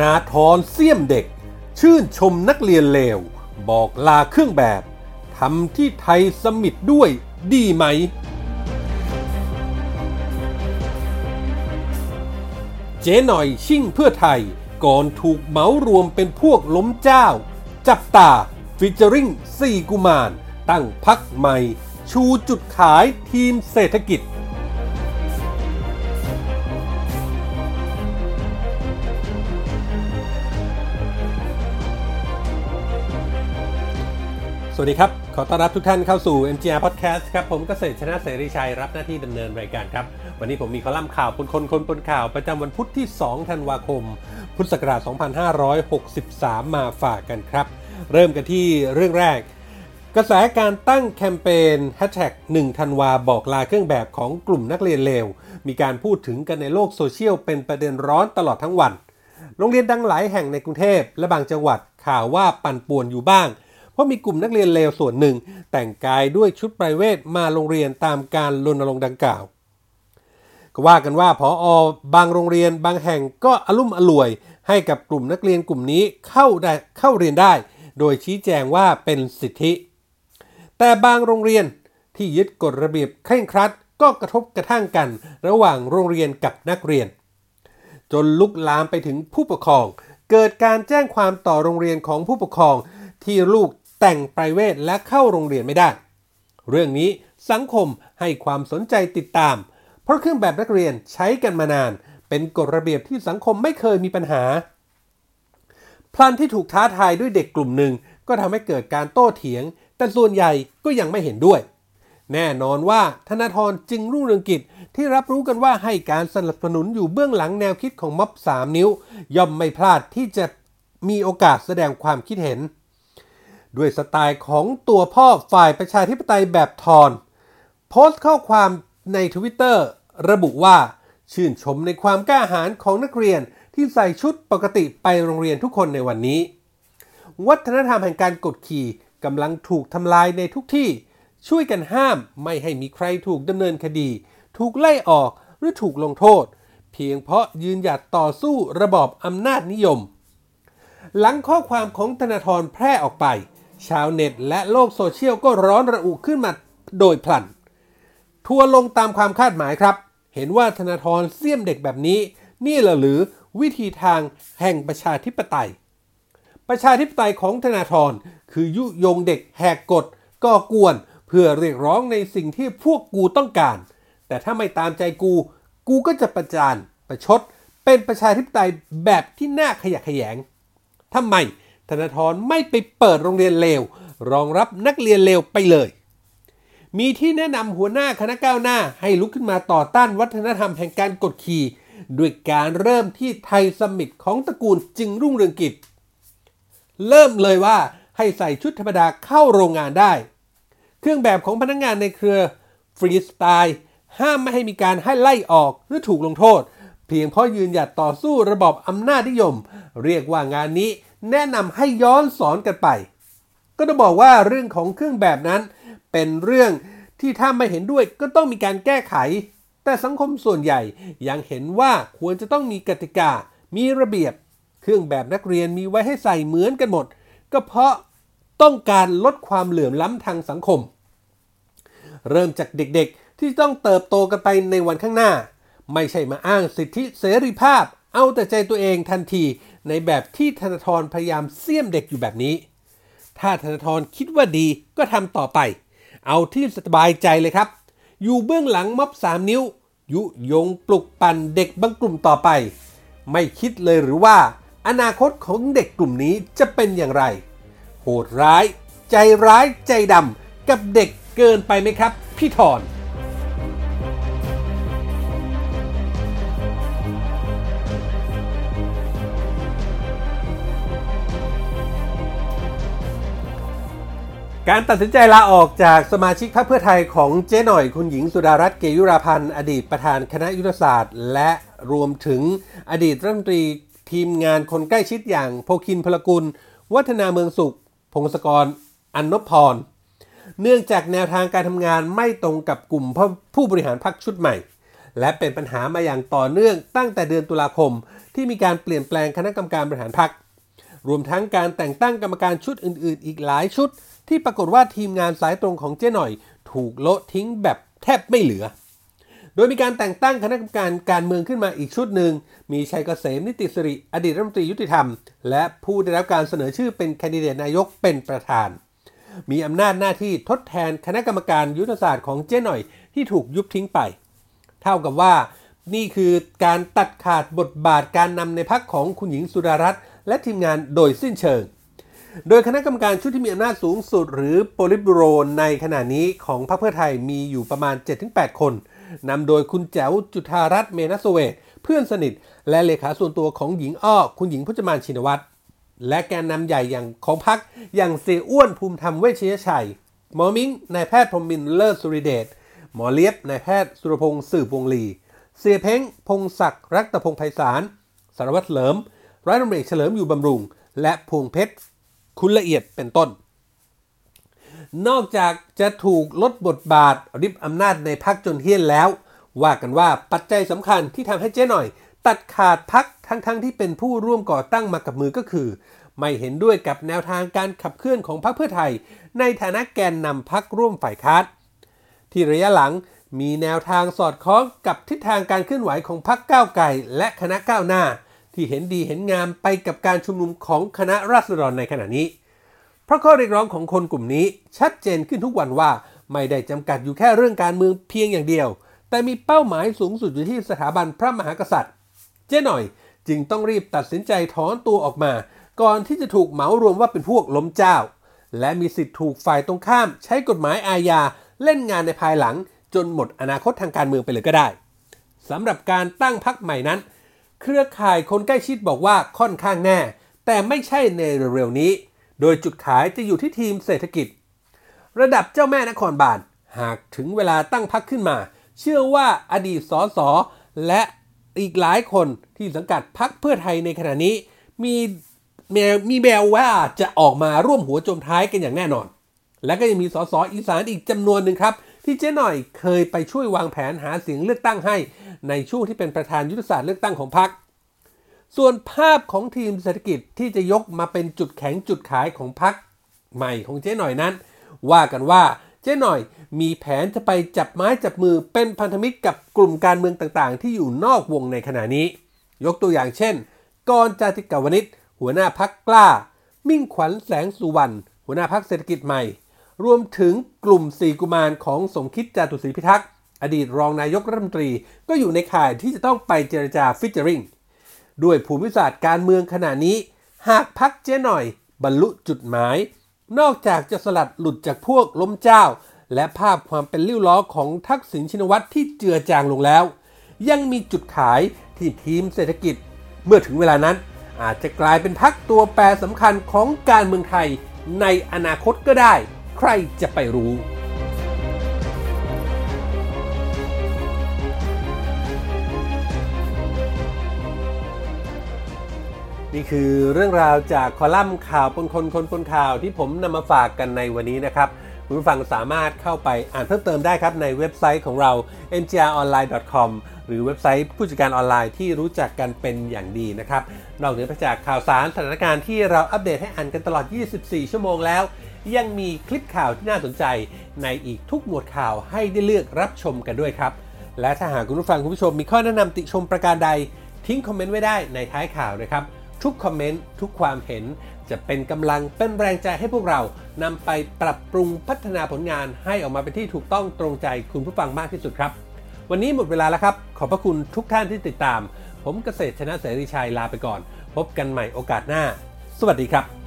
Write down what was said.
นาธรเสี่ยมเด็ก ชื่นชมนักเรียนเลว บอกลาเครื่องแบบทำที่ไทยสมิตด้วยดีไหม เจ๊หน่อยชิ่งเพื่อไทยก่อนถูกเหมารวมเป็นพวกล้มเจ้า จับตาฟิเจอริงสี่กุมาร ตั้งพักใหม่ ชูจุดขายทีมเศรษฐกิจ สวัสดีครับ ขอต้อนรับทุกท่านเข้าสู่ MGR Podcast ครับ ผมเกษตรชนะเสรีชัย รับหน้าที่ดำเนินรายการครับ วันนี้ผมมีคอลัมน์ข่าวปนคนคนปนข่าว ประจำวันพุธที่ 2 ธันวาคม พุทธศักราช 2563 มาฝากกันครับ เริ่มกันที่เรื่องแรก กระแสการตั้งแคมเปญ Hashtag 1ธันวาบอกลาเครื่องแบบของกลุ่มนักเรียนเลว มีการพูดถึงกันในโลกโซเชียลเป็นประเด็นร้อนตลอดทั้งวัน โรงเรียนดังหลายแห่งในกรุงเทพและบางจังหวัดข่าวว่าปั่นป่วนอยู่บ้าง เพราะมีกลุ่มนักเรียนเลวส่วนหนึ่ง แต่งกายด้วยชุดไพรเวทมาโรงเรียนตามการรณรงค์ดังกล่าว ก็ว่ากันว่าพออบางโรงเรียนบางแห่งก็อลุ่มอล่วย ให้กับกลุ่มนักเรียนกลุ่มนี้เข้าได้เข้าเรียนได้ โดยชี้แจงว่าเป็นสิทธิ แต่บางโรงเรียนที่ยึดกฎระเบียบเคร่งครัดก็กระทบกระทั่งกันระหว่างโรงเรียนกับนักเรียน จนลุกลามไปถึงผู้ปกครอง เกิดการแจ้งความต่อโรงเรียนของผู้ปกครองที่ลูก แต่งไพรเวทและเข้าโรงเรียนไม่ได้ เรื่องนี้สังคมให้ความสนใจติดตาม เพราะเครื่องแบบนักเรียนใช้กันมานาน เป็นกฎระเบียบที่สังคมไม่เคยมีปัญหา พลันที่ถูกท้าทายด้วยเด็กกลุ่มหนึ่งก็ทำให้เกิดการโต้เถียง แต่ส่วนใหญ่ก็ยังไม่เห็นด้วย แน่นอนว่าธนาธรจึงรุ่งเรืองกิจที่รับรู้กันว่าให้การสนับสนุนอยู่เบื้องหลังแนวคิดของม็อบ3นิ้ว ย่อมไม่พลาดที่จะมีโอกาสแสดงความคิดเห็น ด้วยสไตล์ของตัวพ่อฝ่ายประชาธิปไตยแบบทอน โพสต์ข้อความในทวิตเตอร์ระบุว่า ชื่นชมในความกล้าหาญของนักเรียนที่ใส่ชุดปกติไปโรงเรียนทุกคนในวันนี้ วัฒนธรรมแห่งการกดขี่กำลังถูกทำลายในทุกที่ ช่วยกันห้ามไม่ให้มีใครถูกดำเนินคดี ถูกไล่ออกหรือถูกลงโทษ เพียงเพราะยืนหยัดต่อสู้ระบอบอำนาจนิยม หลังข้อความของธนาธรแพร่ออกไป ชาวเน็ตและโลกโซเชียลก็ร้อนระอุขึ้นมาโดยพลัน ทัวลงตามความคาดหมายครับ เห็นว่าธนาธรเสี่ยมเด็กแบบนี้ นี่หรอหรือวิธีทางแห่งประชาธิปไตย ประชาธิปไตยของธนาธรคือยุยงเด็กแหกกฎก่อกวน เพื่อเรียกร้องในสิ่งที่พวกกูต้องการ แต่ถ้าไม่ตามใจกู กูก็จะประจานประชด เป็นประชาธิปไตยแบบที่น่าขยะแขยงทำไม ธนาธรไม่ไปเปิดโรงเรียนเลวรองรับนักเรียนเลวไปเลย มีที่แนะนำหัวหน้าคณะก้าวหน้าให้ลุกขึ้นมาต่อต้านวัฒนธรรมแห่งการกดขี่ด้วยการเริ่มที่ไทยสมิตของตระกูลจึงรุ่งเรืองกิจ เริ่มเลยว่าให้ใส่ชุดธรรมดาเข้าโรงงานได้ เครื่องแบบของพนักงงานในเครือฟรีสไตล์ห้ามไม่ให้มีการให้ไล่ออกหรือถูกลงโทษ เพียงเพราะยืนหยัดต่อสู้ระบอบอำนาจนิยม เรียกว่างานนี้ แนะนำให้ย้อนสอนกันไป ก็ต้องบอกว่าเรื่องของเครื่องแบบนั้น เป็นเรื่องที่ถ้าไม่เห็นด้วยก็ต้องมีการแก้ไข แต่สังคมส่วนใหญ่ยังเห็นว่าควรจะต้องมีกติกา มีระเบียบ เครื่องแบบนักเรียนมีไว้ให้ใส่เหมือนกันหมด ก็เพราะต้องการลดความเหลื่อมล้ำทางสังคม เริ่มจากเด็กๆที่ต้องเติบโตกันไปในวันข้างหน้า ไม่ใช่มาอ้างสิทธิเสรีภาพ เอาแต่ใจตัวเองทันที ในแบบที่ธนาธรพยายามเสี่ยมเด็กอยู่แบบนี้ ถ้าธนาธรคิดว่าดีก็ทำต่อไป เอาที่สบายใจเลยครับ อยู่เบื้องหลังม็อบ3นิ้ว ยุยงปลุกปั่นเด็กบางกลุ่มต่อไป ไม่คิดเลยหรือว่า อนาคตของเด็กกลุ่มนี้จะเป็นอย่างไร โหดร้าย ใจร้ายใจดำกับเด็กเกินไปไหมครับ พี่ทอน การตัดสินใจลาออกจากสมาชิกพรรคเพื่อไทยของเจ๊หน่อยคุณหญิงสุดารัตน์เกยุราพันธ์อดีตประธานคณะยุทธศาสตร์ และรวมถึงอดีตรัฐมนตรีทีมงานคนใกล้ชิดอย่างโพคินพลกุล วัฒนาเมืองสุข พงศกร อันนพพร เนื่องจากแนวทางการทำงานไม่ตรงกับกลุ่มผู้บริหารพรรคชุดใหม่ และเป็นปัญหามาอย่างต่อเนื่องตั้งแต่เดือนตุลาคม ที่มีการเปลี่ยนแปลงคณะกรรมการบริหารพรรค รวมทั้งการแต่งตั้งกรรมการชุดอื่น ๆ อีกหลายชุด ที่ปรากฏว่าทีมงานสายตรงของเจ๊หน่อย ถูกโละทิ้งแบบแทบไม่เหลือ โดยมีการแต่งตั้งคณะกรรมการการเมืองขึ้นมาอีกชุดหนึ่ง มีชัยเกษมนิติสิริ อดีตรัฐมนตรียุติธรรม และผู้ได้รับการเสนอชื่อเป็นแคนดิเดตนายกเป็นประธาน มีอำนาจหน้าที่ทดแทนคณะกรรมการยุทธศาสตร์ของเจ๊หน่อยที่ถูกยุบทิ้งไป เท่ากับว่านี่คือการตัดขาดบทบาทการนำในพักของคุณหญิงสุดารัตน์ และทีมงานโดยสิ้นเชิง โดยคณะกรรมการชุดที่มีอำนาจสูงสุด หรือโปลิบูโรในขณะนี้ของพรรคเพื่อไทยมีอยู่ประมาณ 7-8 คนนำโดยคุณแจ๋วจุธารัตน์เมนัสเวทเพื่อนสนิท และเลขาส่วนตัวของหญิงอ้อ คุณหญิงพจมานชินวัตรและแกนนำใหญ่อย่างของพรรคอย่างเสียอ้วนภูมิธรรมเวชยชัย หมอมิงนายแพทย์พรมินทร์เลิศสุริเดชหมอเลียบนายแพทย์สุรพงศ์สืบวงลี เสียเพ้งพงศักดิ์รักตะพงไพศาลสารวัตรเหลิม ร้อยตำรวจเอกเฉลิมอยู่บำรุง และพวงเพชรคุณละเอียดเป็นต้น นอกจากจะถูกลดบทบาทริบอำนาจในพักจนเฮี้ยนแล้ว ว่ากันว่าปัจจัยสำคัญที่ทำให้เจ๊หน่อย ตัดขาดพักทั้งๆทที่เป็นผู้ร่วมก่อตั้งมากับมือก็คือ ไม่เห็นด้วยกับแนวทางการขับเคลื่อนของพรรคเพื่อไทย ในฐานะแกนนำพักร่วมฝ่ายค้านที่ระยะหลังมีแนวทางสอดคล้องกับทิศทางการเคลื่อนไหวของพรรคก้าวไกลและคณะก้าวหน้า ที่เห็นดีเห็นงามไปกับการชุมนุมของคณะราษฎรในขณะนี้ เพราะข้อเรียกร้องของคนกลุ่มนี้ชัดเจนขึ้นทุกวันว่าไม่ได้จำกัดอยู่แค่เรื่องการเมืองเพียงอย่างเดียว แต่มีเป้าหมายสูงสุดอยู่ที่สถาบันพระมหากษัตริย์ เจ๊หน่อยจึงต้องรีบตัดสินใจถอนตัวออกมา ก่อนที่จะถูกเหมารวมว่าเป็นพวกล้มเจ้า และมีสิทธิ์ถูกฝ่ายตรงข้าม ใช้กฎหมายอาญาเล่นงานในภายหลัง จนหมดอนาคตทางการเมืองไปเลยก็ได้สำหรับการตั้งพักใหม่นั้น เครือข่ายคนใกล้ชิดบอกว่าค่อนข้างแน่ แต่ไม่ใช่ในเร็วๆนี้ โดยจุดขายจะอยู่ที่ทีมเศรษฐกิจ ระดับเจ้าแม่นครบาลหากถึงเวลาตั้งพักขึ้นมา เชื่อว่าอดีตสสและอีกหลายคนที่สังกัดพักเพื่อไทยในขณะนี้ มีมวมีแววว่าจะออกมาร่วมหัวจมท้ายกันอย่างแน่นอน และก็ยังมีสสอีสานอีกจำนวนหนึ่งครับ ที่เจ๊หน่อยเคยไปช่วยวางแผนหาเสียงเลือกตั้งให้ ในช่วงที่เป็นประธานยุทธศาสตร์เลือกตั้งของพรรคส่วนภาพของทีมเศรษฐกิจที่จะยกมาเป็นจุดแข็งจุดขายของพรรคใหม่ของเจ๊หน่อยนั้น ว่ากันว่าเจ๊หน่อยมีแผนจะไปจับไม้จับมือเป็นพันธมิตรกับกลุ่มการเมืองต่างๆ ที่อยู่นอกวงในขณะนี้ ยกตัวอย่างเช่นกรณ์ จาติกวณิชหัวหน้าพรรคกล้า มิ่งขวัญแสงสุวรรณ์ หัวหน้าพรรคเศรษฐกิจใหม่ รวมถึงกลุ่มสี่กุมารของสมคิดจาตุศรีพิทักษ์อดีตรองนายกรัฐมนตรีก็อยู่ในข่ายที่จะต้องไปเจรจา featuring ด้วยภูมิศาสตร์การเมืองขณะนี้ หากพรรคเจ๊หน่อย บรรลุจุดหมาย นอกจากจะสลัดหลุดจากพวกล้มเจ้า และภาพความเป็นริ้วล้อของทักษิณชินวัตรที่เจือจางลงแล้ว ยังมีจุดขายที่ทีมเศรษฐกิจ เมื่อถึงเวลานั้น อาจจะกลายเป็นพักตัวแปรสำคัญของการเมืองไทยในอนาคตก็ได้ ใครจะไปรู้นี่คือเรื่องราวจากคอลัมน์ข่าวปนคนคนปนข่าวที่ผมนำมาฝากกันในวันนี้นะครับคุณผู้ฟังสามารถเข้าไปอ่านเพิ่มเติมได้ครับในเว็บไซต์ของเรา ngronline.com หรือเว็บไซต์ผู้จัดการออนไลน์ที่รู้จักกันเป็นอย่างดีนะครับ นอกเหนือไปจากข่าวสารสถานการณ์ที่เราอัปเดตให้อ่านกันตลอด 24 ชั่วโมงแล้ว ยังมีคลิปข่าวที่น่าสนใจในอีกทุกหมวดข่าวให้ได้เลือกรับชมกันด้วยครับ และถ้าหากคุณผู้ฟังคุณผู้ชมมีข้อแนะนำติชมประการใด ทิ้งคอมเมนต์ไว้ได้ในท้ายข่าวนะครับ ทุกคอมเมนต์ทุกความเห็นจะเป็นกำลังเป็นแรงใจให้พวกเรานำไปปรับปรุงพัฒนาผลงานให้ออกมาเป็นที่ถูกต้องตรงใจคุณผู้ฟังมากที่สุดครับ วันนี้หมดเวลาแล้วครับ ขอบพระคุณทุกท่านที่ติดตาม ผมเกษตรชนะเสรีชัยลาไปก่อน พบกันใหม่โอกาสหน้า สวัสดีครับ